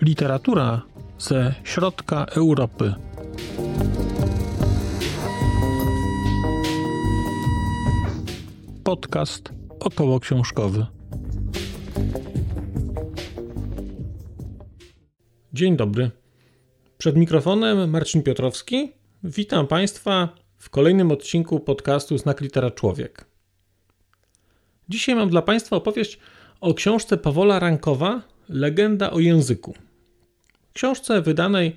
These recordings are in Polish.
Literatura ze środka Europy. Podcast około książkowy. Dzień dobry. Przed mikrofonem Marcin Piotrowski. Witam Państwa w kolejnym odcinku podcastu Znak Litera Człowiek. Dzisiaj mam dla Państwa opowieść o książce Pawola Rankowa Legenda o języku. Książce wydanej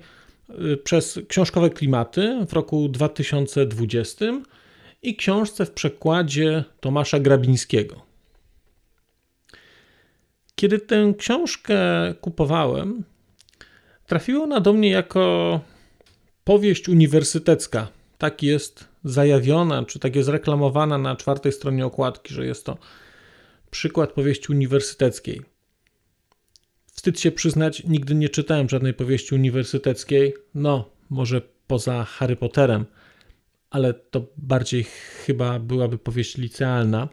y, przez Książkowe Klimaty w roku 2020 i książce w przekładzie Tomasza Grabińskiego. Kiedy tę książkę kupowałem, trafiła ona do mnie jako powieść uniwersytecka. Tak jest zajawiona, czy tak jest reklamowana na czwartej stronie okładki, że jest to przykład powieści uniwersyteckiej. Wstyd się przyznać, nigdy nie czytałem żadnej powieści uniwersyteckiej. No, może poza Harry Potterem, ale to bardziej chyba byłaby powieść licealna.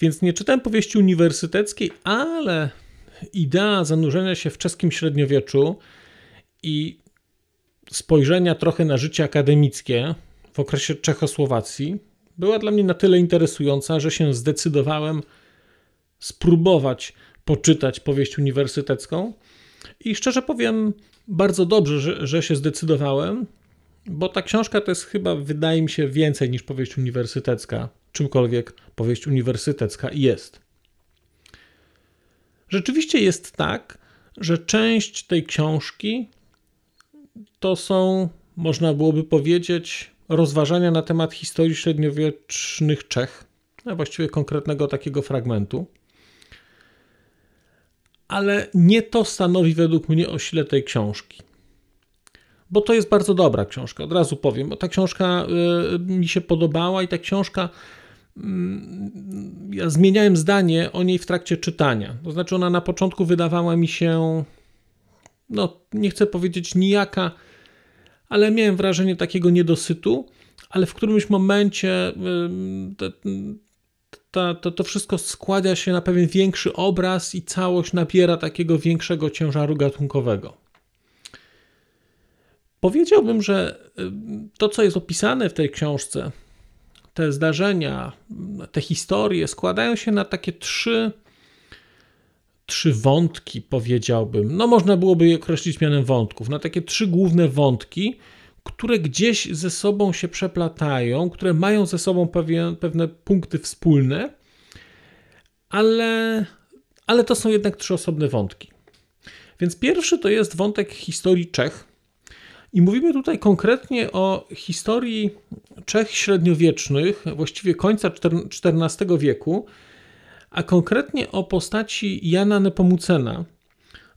Więc nie czytałem powieści uniwersyteckiej, ale idea zanurzenia się w czeskim średniowieczu i spojrzenia trochę na życie akademickie w okresie Czechosłowacji była dla mnie na tyle interesująca, że się zdecydowałem spróbować poczytać powieść uniwersytecką. I szczerze powiem, bardzo dobrze, że, że się zdecydowałem, bo ta książka to jest chyba, wydaje mi się, więcej niż powieść uniwersytecka, czymkolwiek powieść uniwersytecka jest. Rzeczywiście jest tak, że część tej książki to są, można byłoby powiedzieć, rozważania na temat historii średniowiecznych Czech, a właściwie konkretnego takiego fragmentu. Ale nie to stanowi według mnie o sile tej książki. Bo to jest bardzo dobra książka, od razu powiem. Bo ta książka y, mi się podobała i ta książka mm, ja zmieniałem zdanie o niej w trakcie czytania. To znaczy, ona na początku wydawała mi się, no nie chcę powiedzieć nijaka, ale miałem wrażenie takiego niedosytu, ale w którymś momencie to, to, to, wszystko składa się na pewien większy obraz i całość nabiera takiego większego ciężaru gatunkowego. Powiedziałbym, że to, co jest opisane w tej książce, te zdarzenia, te historie składają się na takie trzy, trzy wątki, powiedziałbym. No, można byłoby je określić mianem wątków, na takie trzy główne wątki, które gdzieś ze sobą się przeplatają, które mają ze sobą pewien, pewne punkty wspólne, ale, ale to są jednak trzy osobne wątki. Więc pierwszy to jest wątek historii Czech. I mówimy tutaj konkretnie o historii Czech średniowiecznych, właściwie końca XIV wieku, a konkretnie o postaci Jana Nepomucena,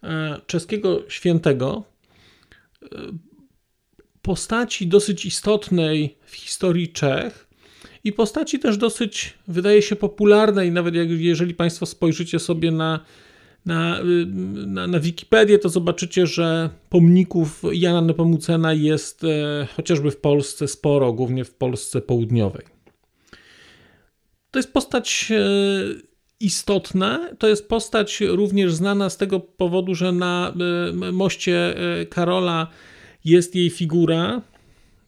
e, czeskiego świętego, e, postaci dosyć istotnej w historii Czech i postaci też dosyć, wydaje się, popularnej, nawet jak, jeżeli Państwo spojrzycie sobie na, na, na, na Wikipedię, to zobaczycie, że pomników Jana Nepomucena jest e, chociażby w Polsce sporo, głównie w Polsce południowej. To jest postać e, istotna. To jest postać również znana z tego powodu, że na e, moście e, Karola jest jej figura,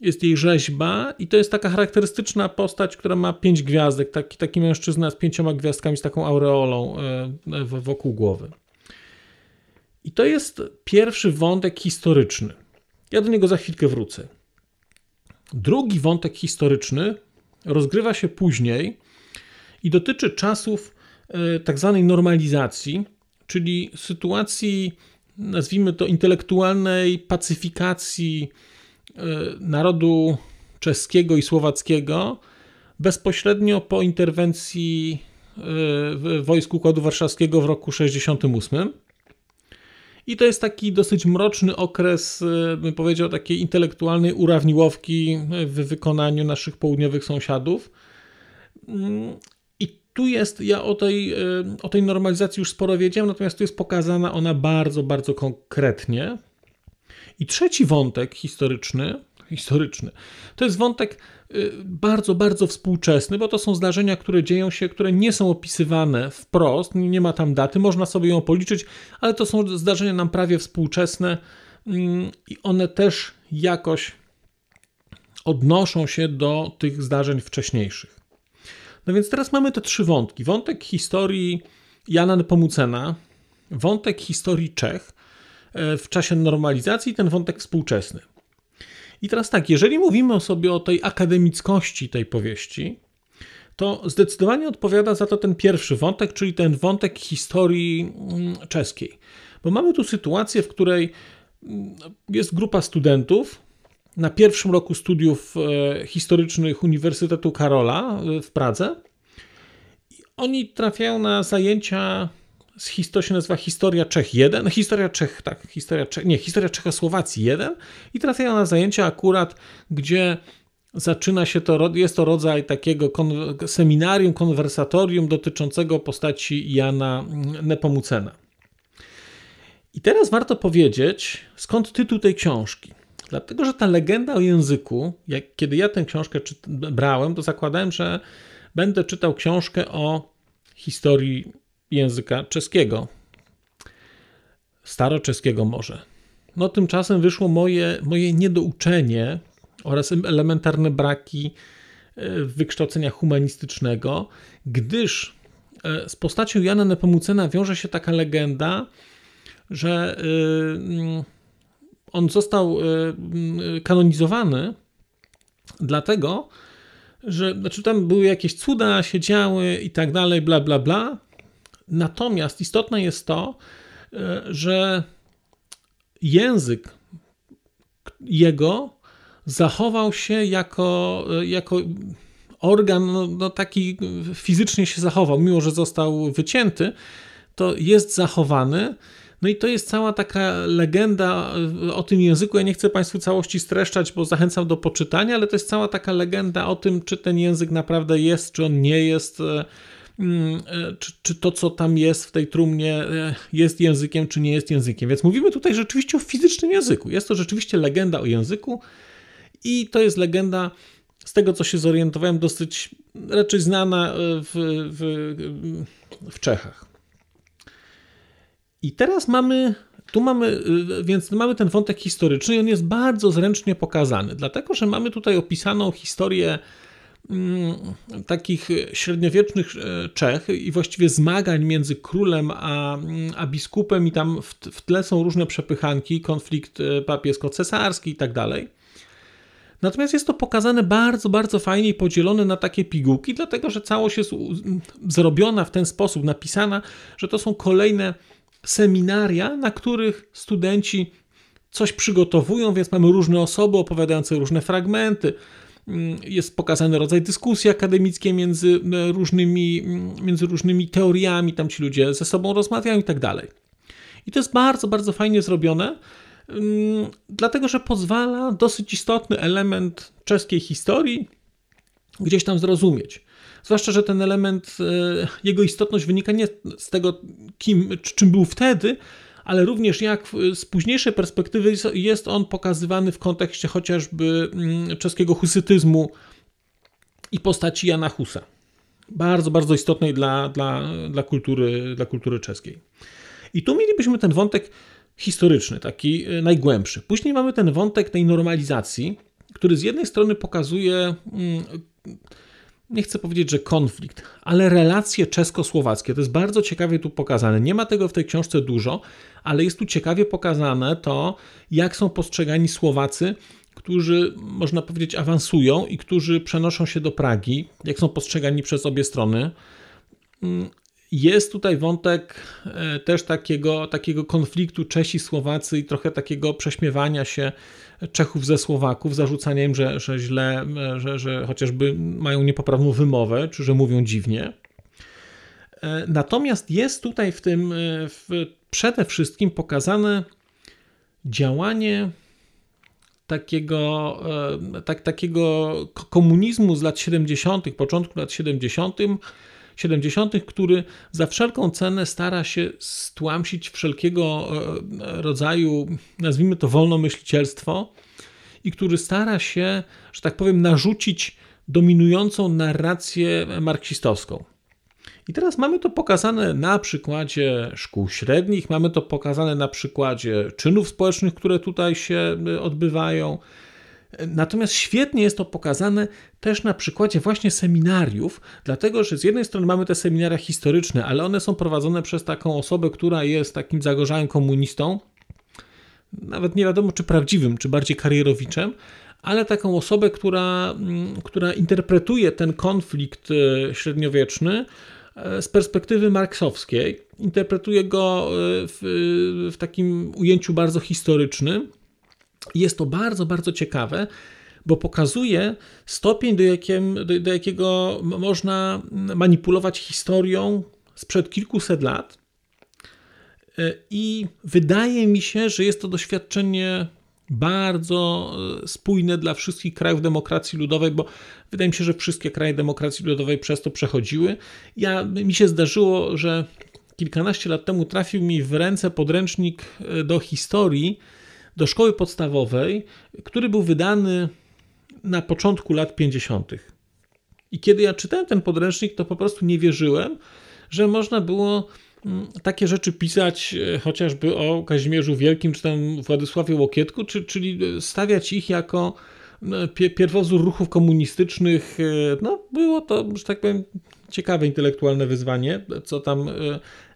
jest jej rzeźba i to jest taka charakterystyczna postać, która ma pięć gwiazdek, taki, taki mężczyzna z pięcioma gwiazdkami, z taką aureolą e, wokół głowy. I to jest pierwszy wątek historyczny. Ja do niego za chwilkę wrócę. Drugi wątek historyczny rozgrywa się później i dotyczy czasów tak zwanej normalizacji, czyli sytuacji nazwijmy to, intelektualnej pacyfikacji e, narodu czeskiego i słowackiego bezpośrednio po interwencji e, wojsk Układu Warszawskiego w roku 68. I to jest taki dosyć mroczny okres, e, bym powiedział, takiej intelektualnej urawniłowki w wykonaniu naszych południowych sąsiadów. Tu jest, ja o tej, y, o tej normalizacji już sporo wiedziałem, natomiast tu jest pokazana ona bardzo, bardzo konkretnie. I trzeci wątek historyczny, historyczny. To jest wątek y, bardzo, bardzo współczesny, bo to są zdarzenia, które dzieją się, które nie są opisywane wprost, nie ma tam daty, można sobie ją policzyć, ale to są zdarzenia nam prawie współczesne mm, i one też jakoś odnoszą się do tych zdarzeń wcześniejszych. No więc teraz mamy te trzy wątki. Wątek historii Jana Nepomucena, wątek historii Czech e, w czasie normalizacji i ten wątek współczesny. I teraz tak, jeżeli mówimy sobie o tej akademickości tej powieści, to zdecydowanie odpowiada za to ten pierwszy wątek, czyli ten wątek historii mm, czeskiej. Bo mamy tu sytuację, w której mm, jest grupa studentów na pierwszym roku studiów e, historycznych Uniwersytetu Karola e, w Pradze. Oni trafiają na zajęcia z historii, się nazywa Historia Czech 1, Historia Czech, tak, Historia Czech, nie, Historia Czechosłowacji 1 i trafiają na zajęcia akurat, gdzie zaczyna się to, jest to rodzaj takiego kon, seminarium, konwersatorium dotyczącego postaci Jana Nepomucena. I teraz warto powiedzieć, skąd tytuł tej książki. Dlatego, że ta legenda o języku, jak, kiedy ja tę książkę brałem, to zakładałem, że będę czytał książkę o historii języka czeskiego. Staroczeskiego może. No tymczasem wyszło moje, moje niedouczenie oraz elementarne braki e, wykształcenia humanistycznego, gdyż e, z postacią Jana Nepomucena wiąże się taka legenda, że e, on został kanonizowany dlatego, że znaczy tam były jakieś cuda, się działy i tak dalej, bla, bla, bla. Natomiast istotne jest to, e, że język jego zachował się jako, jako organ, no, no taki fizycznie się zachował, mimo że został wycięty, to jest zachowany. No i to jest cała taka legenda e, o tym języku. Ja nie chcę Państwu całości streszczać, bo zachęcam do poczytania, ale to jest cała taka legenda o tym, czy ten język naprawdę jest, czy on nie jest Mm, e, czy, czy to, co tam jest w tej trumnie, e, jest językiem, czy nie jest językiem. Więc mówimy tutaj rzeczywiście o fizycznym języku. Jest to rzeczywiście legenda o języku i to jest legenda, z tego co się zorientowałem, dosyć raczej znana e, w, w, w Czechach. I teraz mamy tu mamy, więc mamy ten wątek historyczny i on jest bardzo zręcznie pokazany, dlatego że mamy tutaj opisaną historię Mm, takich średniowiecznych e, Czech i właściwie zmagań między królem a, mm, a biskupem i tam w, w tle są różne przepychanki, konflikt e, papiesko-cesarski i tak dalej. Natomiast jest to pokazane bardzo, bardzo fajnie i podzielone na takie pigułki, dlatego że całość jest zrobiona w ten sposób, napisana, że to są kolejne seminaria, na których studenci coś przygotowują, więc mamy różne osoby opowiadające różne fragmenty, Mm, jest pokazany rodzaj dyskusji akademickiej między różnymi, mm, między różnymi teoriami, tam ci ludzie ze sobą rozmawiają i tak dalej. I to jest bardzo, bardzo fajnie zrobione, mm, dlatego że pozwala dosyć istotny element czeskiej historii gdzieś tam zrozumieć. Zwłaszcza, że ten element, e, jego istotność wynika nie z tego, kim, czym był wtedy, ale również jak z późniejszej perspektywy jest on pokazywany w kontekście chociażby mm, czeskiego husytyzmu i postaci Jana Husa. Bardzo, bardzo istotnej dla, dla, dla, kultury, dla kultury czeskiej. I tu mielibyśmy ten wątek historyczny, taki e, najgłębszy. Później mamy ten wątek tej normalizacji, który z jednej strony pokazuje mm, nie chcę powiedzieć, że konflikt, ale relacje czesko-słowackie. To jest bardzo ciekawie tu pokazane. Nie ma tego w tej książce dużo, ale jest tu ciekawie pokazane to, jak są postrzegani Słowacy, którzy, można powiedzieć, awansują i którzy przenoszą się do Pragi, jak są postrzegani przez obie strony. Jest tutaj wątek e, też takiego, takiego konfliktu Czesi-Słowacy i trochę takiego prześmiewania się Czechów ze Słowaków, zarzucania im, że, że źle, że, że chociażby mają niepoprawną wymowę, czy że mówią dziwnie. E, natomiast jest tutaj w tym e, w, przede wszystkim pokazane działanie takiego, tak, takiego komunizmu z lat 70., początku lat 70., 70., który za wszelką cenę stara się stłamsić wszelkiego e, rodzaju, nazwijmy to wolnomyślicielstwo i który stara się, że tak powiem, narzucić dominującą narrację marksistowską. I teraz mamy to pokazane na przykładzie szkół średnich, mamy to pokazane na przykładzie czynów społecznych, które tutaj się odbywają. Natomiast świetnie jest to pokazane też na przykładzie właśnie seminariów, dlatego że z jednej strony mamy te seminaria historyczne, ale one są prowadzone przez taką osobę, która jest takim zagorzałym komunistą, nawet nie wiadomo czy prawdziwym, czy bardziej karierowiczem, ale taką osobę, która, mm, która interpretuje ten konflikt e, średniowieczny e, z perspektywy marksowskiej. Interpretuje go e, w, w takim ujęciu bardzo historycznym. Jest to bardzo, bardzo ciekawe, bo pokazuje stopień, do, jakim, do, do jakiego można manipulować historią sprzed kilkuset lat. I wydaje mi się, że jest to doświadczenie bardzo e, spójne dla wszystkich krajów demokracji ludowej, bo wydaje mi się, że wszystkie kraje demokracji ludowej przez to przechodziły. Ja, mi się zdarzyło, że kilkanaście lat temu trafił mi w ręce podręcznik e, do historii do szkoły podstawowej, który był wydany na początku lat 50. I kiedy ja czytałem ten podręcznik, to po prostu nie wierzyłem, że można było Mm, takie rzeczy pisać e, chociażby o Kazimierzu Wielkim czy tam Władysławie Łokietku, czy, czyli stawiać ich jako pierwowzór ruchów komunistycznych. E, no, było to, że tak powiem, ciekawe intelektualne wyzwanie, co tam e,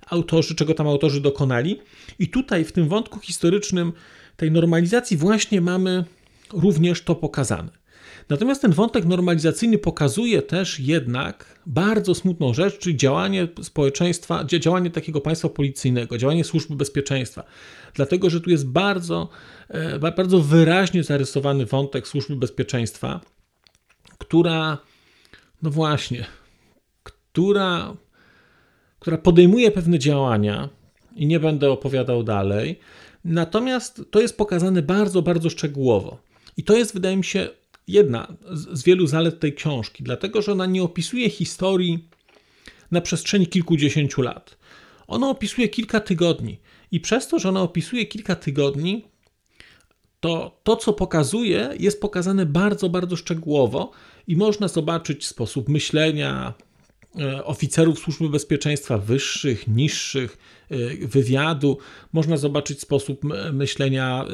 autorzy, czego tam autorzy dokonali. I tutaj w tym wątku historycznym tej normalizacji właśnie mamy również to pokazane. Natomiast ten wątek normalizacyjny pokazuje też jednak bardzo smutną rzecz, czyli działanie społeczeństwa, działanie takiego państwa policyjnego, działanie służby bezpieczeństwa. Dlatego, że tu jest bardzo, e, bardzo wyraźnie zarysowany wątek służby bezpieczeństwa, która, no właśnie, która, która podejmuje pewne działania, i nie będę opowiadał dalej. Natomiast to jest pokazane bardzo, bardzo szczegółowo. I to jest, wydaje mi się, jedna z wielu zalet tej książki, dlatego że ona nie opisuje historii na przestrzeni kilkudziesięciu lat. Ona opisuje kilka tygodni i przez to, że ona opisuje kilka tygodni, to to, co pokazuje, jest pokazane bardzo, bardzo szczegółowo i można zobaczyć sposób myślenia, oficerów służby bezpieczeństwa wyższych, niższych, e, wywiadu, można zobaczyć sposób myślenia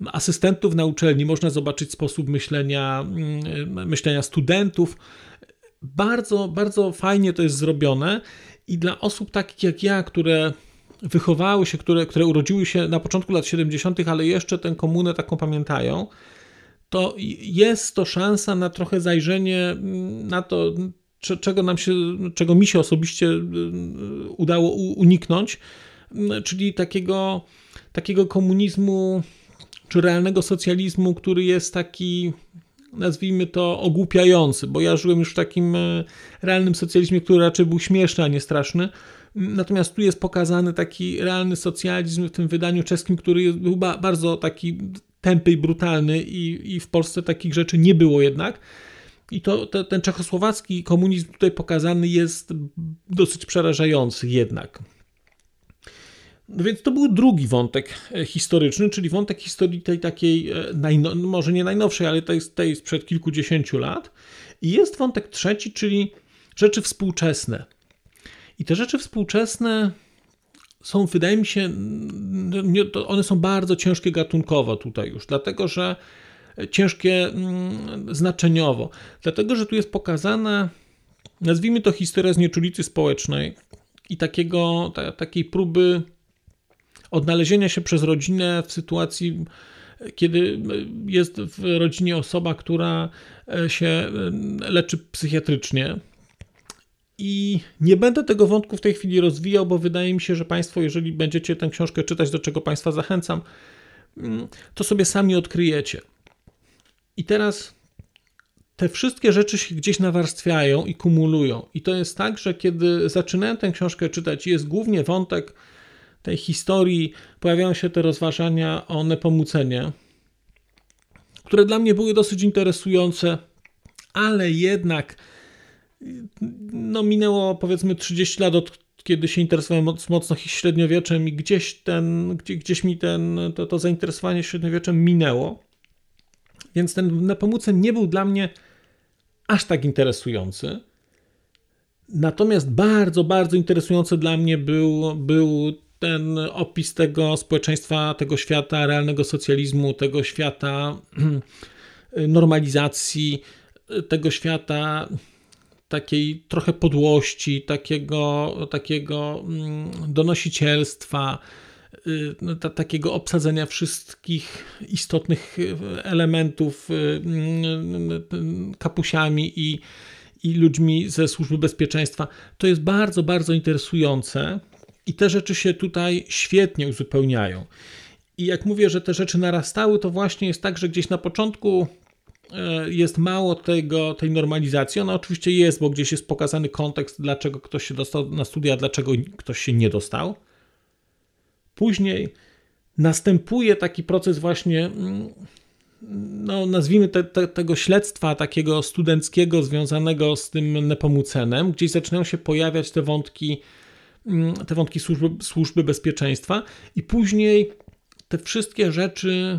e, asystentów na uczelni, można zobaczyć sposób myślenia, myślenia studentów. Bardzo, bardzo fajnie to jest zrobione i dla osób takich jak ja, które wychowały się, które, które urodziły się na początku lat 70., ale jeszcze tę komunę taką pamiętają, to jest to szansa na trochę zajrzenie na to, czego nam się, czego mi się osobiście y, udało uniknąć, czyli takiego, takiego komunizmu czy realnego socjalizmu, który jest taki, nazwijmy to, ogłupiający, bo ja żyłem już w takim e, realnym socjalizmie, który raczej był śmieszny, a nie straszny. Natomiast tu jest pokazany taki realny socjalizm w tym wydaniu czeskim, który był bardzo taki tępy i brutalny i, i w Polsce takich rzeczy nie było jednak. I to, to, ten czechosłowacki komunizm tutaj pokazany jest dosyć przerażający jednak. No więc to był drugi wątek e, historyczny, czyli wątek historii tej takiej, e, najno, może nie najnowszej, ale tej, tej sprzed kilkudziesięciu lat. I jest wątek trzeci, czyli rzeczy współczesne. I te rzeczy współczesne są, wydaje mi się, one są bardzo ciężkie gatunkowo tutaj już, dlatego że ciężkie mm, znaczeniowo, dlatego że tu jest pokazana, nazwijmy to historia znieczulicy społecznej i takiego, ta, takiej próby odnalezienia się przez rodzinę w sytuacji, kiedy jest w rodzinie osoba, która e, się e, leczy psychiatrycznie. I nie będę tego wątku w tej chwili rozwijał, bo wydaje mi się, że Państwo, jeżeli będziecie tę książkę czytać, do czego Państwa zachęcam, mm, to sobie sami odkryjecie. I teraz te wszystkie rzeczy się gdzieś nawarstwiają i kumulują. I to jest tak, że kiedy zaczynałem tę książkę czytać, jest głównie wątek tej historii, pojawiają się te rozważania o Nepomucenie, które dla mnie były dosyć interesujące, ale jednak no, minęło powiedzmy 30 lat od kiedy się interesowałem mocno średniowieczem i gdzieś, ten, gdzieś mi ten, to, to zainteresowanie średniowieczem minęło. Więc ten Nepomucen nie był dla mnie aż tak interesujący. Natomiast bardzo, bardzo interesujący dla mnie był, był ten opis tego społeczeństwa, tego świata realnego socjalizmu, tego świata normalizacji, tego świata takiej trochę podłości, takiego, takiego mm, donosicielstwa, y, no, takiego obsadzenia wszystkich istotnych elementów y, kapusiami i, i ludźmi ze służby bezpieczeństwa. To jest bardzo, bardzo interesujące i te rzeczy się tutaj świetnie uzupełniają. I jak mówię, że te rzeczy narastały, to właśnie jest tak, że gdzieś na początku e, jest mało tego, tej normalizacji. Ona oczywiście jest, bo gdzieś jest pokazany kontekst, dlaczego ktoś się dostał na studia, dlaczego ktoś się nie dostał. Później następuje taki proces właśnie mm, no, nazwijmy te, te, tego śledztwa takiego studenckiego związanego z tym Nepomucenem, gdzieś zaczynają się pojawiać te wątki, mm, te wątki służby, służby bezpieczeństwa i później te wszystkie rzeczy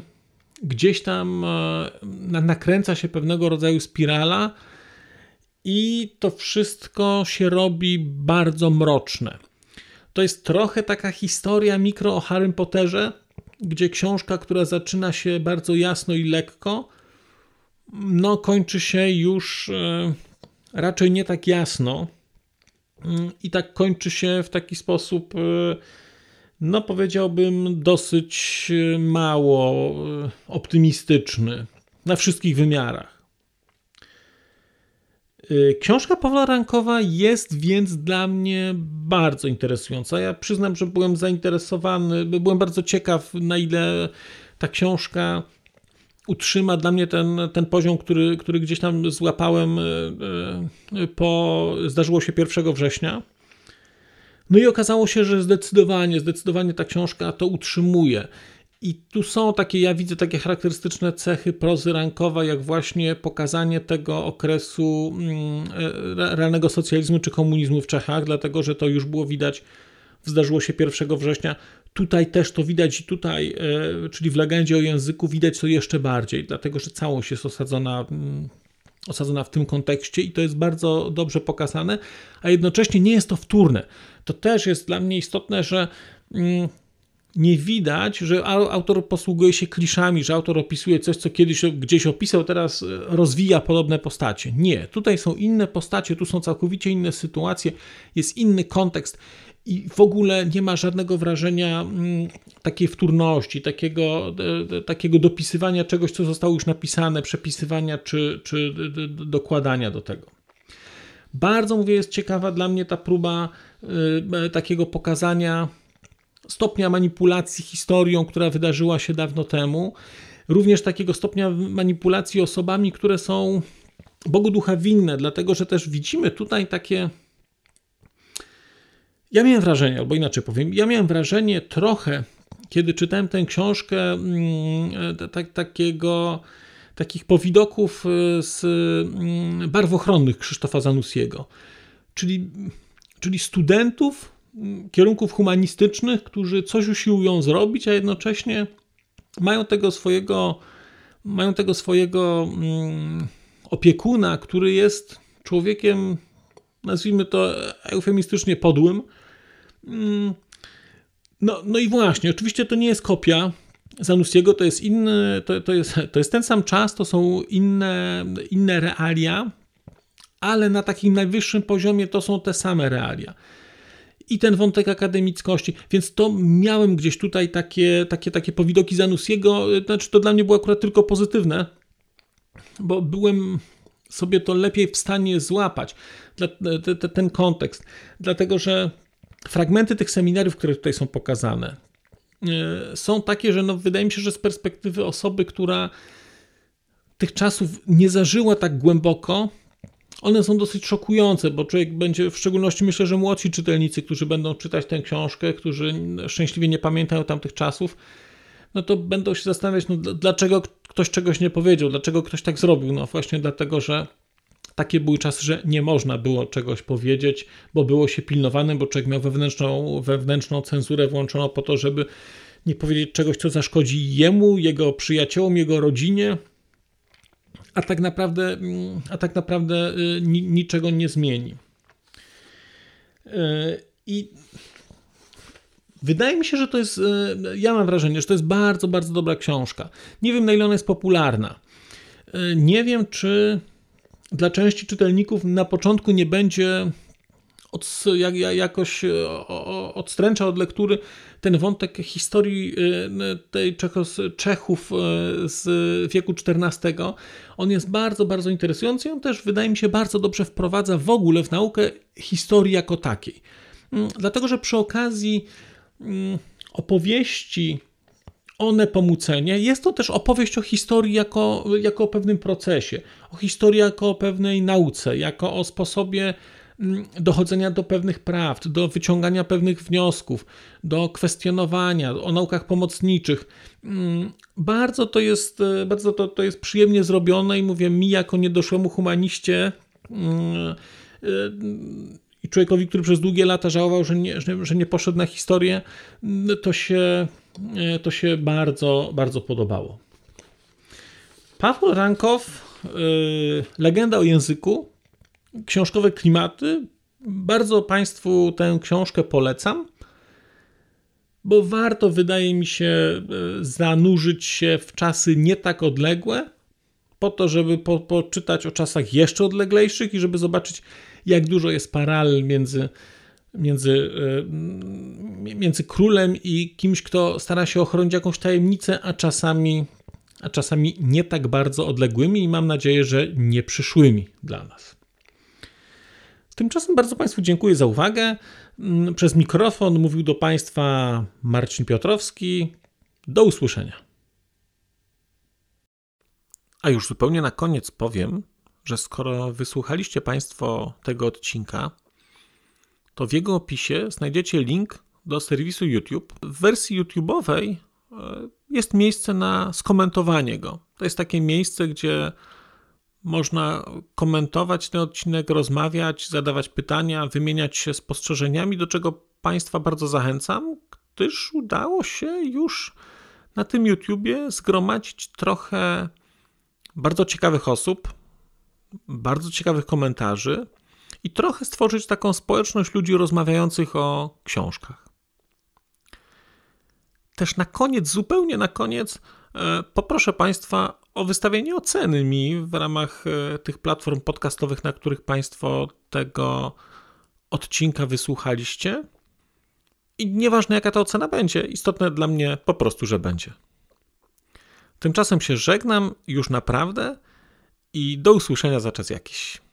gdzieś tam e, nakręca się pewnego rodzaju spirala i to wszystko się robi bardzo mroczne. To jest trochę taka historia mikro o Harrym Potterze, gdzie książka, która zaczyna się bardzo jasno i lekko, no kończy się już e, raczej nie tak jasno mm, i tak kończy się w taki sposób, e, no powiedziałbym, dosyć e, mało optymistyczny na wszystkich wymiarach. Y, książka Pawła Rankowa jest więc dla mnie bardzo interesująca. Ja przyznam, że byłem zainteresowany, byłem bardzo ciekaw, na ile ta książka utrzyma dla mnie ten, ten poziom, który, który gdzieś tam złapałem y, y, po, zdarzyło się 1 września. No i okazało się, że zdecydowanie, zdecydowanie ta książka to utrzymuje. I tu są takie, ja widzę takie charakterystyczne cechy prozy rankowa, jak właśnie pokazanie tego okresu mm, e, realnego socjalizmu czy komunizmu w Czechach, dlatego że to już było widać, zdarzyło się 1 września. Tutaj też to widać i tutaj, e, czyli w legendzie o języku, widać to jeszcze bardziej, dlatego że całość jest osadzona, mm, osadzona w tym kontekście i to jest bardzo dobrze pokazane, a jednocześnie nie jest to wtórne. To też jest dla mnie istotne, że mm, nie widać, że autor posługuje się kliszami, że autor opisuje coś, co kiedyś gdzieś opisał, teraz e, rozwija podobne postacie. Nie, tutaj są inne postacie, tu są całkowicie inne sytuacje, jest inny kontekst i w ogóle nie ma żadnego wrażenia mm, takiej wtórności, takiego, takiego dopisywania czegoś, co zostało już napisane, przepisywania czy, czy dokładania do tego. Bardzo mówię, jest ciekawa dla mnie ta próba takiego pokazania stopnia manipulacji historią, która wydarzyła się dawno temu, również takiego stopnia manipulacji osobami, które są Bogu ducha winne, dlatego że też widzimy tutaj takie. Ja miałem wrażenie, albo inaczej powiem, ja miałem wrażenie trochę, kiedy czytałem tę książkę, tak, takiego, takich powidoków e, z mm, barwochronnych Krzysztofa Zanussiego, czyli, czyli studentów kierunków humanistycznych, którzy coś usiłują zrobić, a jednocześnie mają tego swojego, mają tego swojego mm, opiekuna, który jest człowiekiem, nazwijmy to eufemistycznie podłym. Mm, no, no i właśnie, oczywiście to nie jest kopia Zanussiego, to jest inny, to, to, jest, to jest ten sam czas, to są inne, inne realia, ale na takim najwyższym poziomie to są te same realia i ten wątek akademickości, więc to miałem gdzieś tutaj takie, takie, takie powidoki Zanussiego, znaczy to dla mnie było akurat tylko pozytywne, bo byłem sobie to lepiej w stanie złapać, ten kontekst, dlatego że fragmenty tych seminariów, które tutaj są pokazane, e, są takie, że no wydaje mi się, że z perspektywy osoby, która tych czasów nie zażyła tak głęboko, one są dosyć szokujące, bo człowiek będzie, w szczególności myślę, że młodsi czytelnicy, którzy będą czytać tę książkę, którzy szczęśliwie nie pamiętają tamtych czasów, no to będą się zastanawiać, no dlaczego ktoś czegoś nie powiedział, dlaczego ktoś tak zrobił. No właśnie dlatego, że takie były czasy, że nie można było czegoś powiedzieć, bo było się pilnowanym, bo człowiek miał wewnętrzną, wewnętrzną cenzurę włączoną po to, żeby nie powiedzieć czegoś, co zaszkodzi jemu, jego przyjaciołom, jego rodzinie. A tak naprawdę, mm, a tak naprawdę y, niczego nie zmieni. Y, I wydaje mi się, że to jest, y, ja mam wrażenie, że to jest bardzo, bardzo dobra książka. Nie wiem, na ile ona jest popularna. Nie wiem, czy dla części czytelników na początku nie będzie od, jak, jakoś odstręcza od lektury ten wątek historii tej Czechos, Czechów z wieku XIV. On jest bardzo, bardzo interesujący on też wydaje mi się bardzo dobrze wprowadza w ogóle w naukę historii jako takiej. Mm, dlatego, że przy okazji mm, opowieści o Nepomucenie jest to też opowieść o historii jako, jako o pewnym procesie, o historii jako o pewnej nauce, jako o sposobie dochodzenia do pewnych prawd, do wyciągania pewnych wniosków, do kwestionowania, o naukach pomocniczych. Bardzo to jest, bardzo to, to jest przyjemnie zrobione i mówię mi jako niedoszłemu humaniście i człowiekowi, który przez długie lata żałował, że nie, że, że nie poszedł na historię, to się, to się bardzo, bardzo podobało. Paweł Rankow, Legenda o języku, książkowe klimaty. Bardzo Państwu tę książkę polecam, bo warto, wydaje mi się, y, zanurzyć się w czasy nie tak odległe, po to, żeby po, poczytać o czasach jeszcze odleglejszych i żeby zobaczyć, jak dużo jest paralel między, między, e, między królem i kimś, kto stara się ochronić jakąś tajemnicę, a czasami, a czasami nie tak bardzo odległymi i mam nadzieję, że nie przyszłymi dla nas. Tymczasem bardzo Państwu dziękuję za uwagę. Mm, przez mikrofon mówił do Państwa Marcin Piotrowski. Do usłyszenia. A już zupełnie na koniec powiem, że skoro wysłuchaliście Państwo tego odcinka, to w jego opisie znajdziecie link do serwisu YouTube. W wersji YouTube'owej e, jest miejsce na skomentowanie go. To jest takie miejsce, gdzie można komentować ten odcinek, rozmawiać, zadawać pytania, wymieniać się spostrzeżeniami, do czego Państwa bardzo zachęcam, gdyż udało się już na tym YouTubie zgromadzić trochę bardzo ciekawych osób, bardzo ciekawych komentarzy i trochę stworzyć taką społeczność ludzi rozmawiających o książkach. Też na koniec, zupełnie na koniec, e, poproszę Państwa o wystawienie oceny mi w ramach e, tych platform podcastowych, na których Państwo tego odcinka wysłuchaliście. I nieważne jaka ta ocena będzie, istotne dla mnie po prostu, że będzie. Tymczasem się żegnam już naprawdę i do usłyszenia za czas jakiś.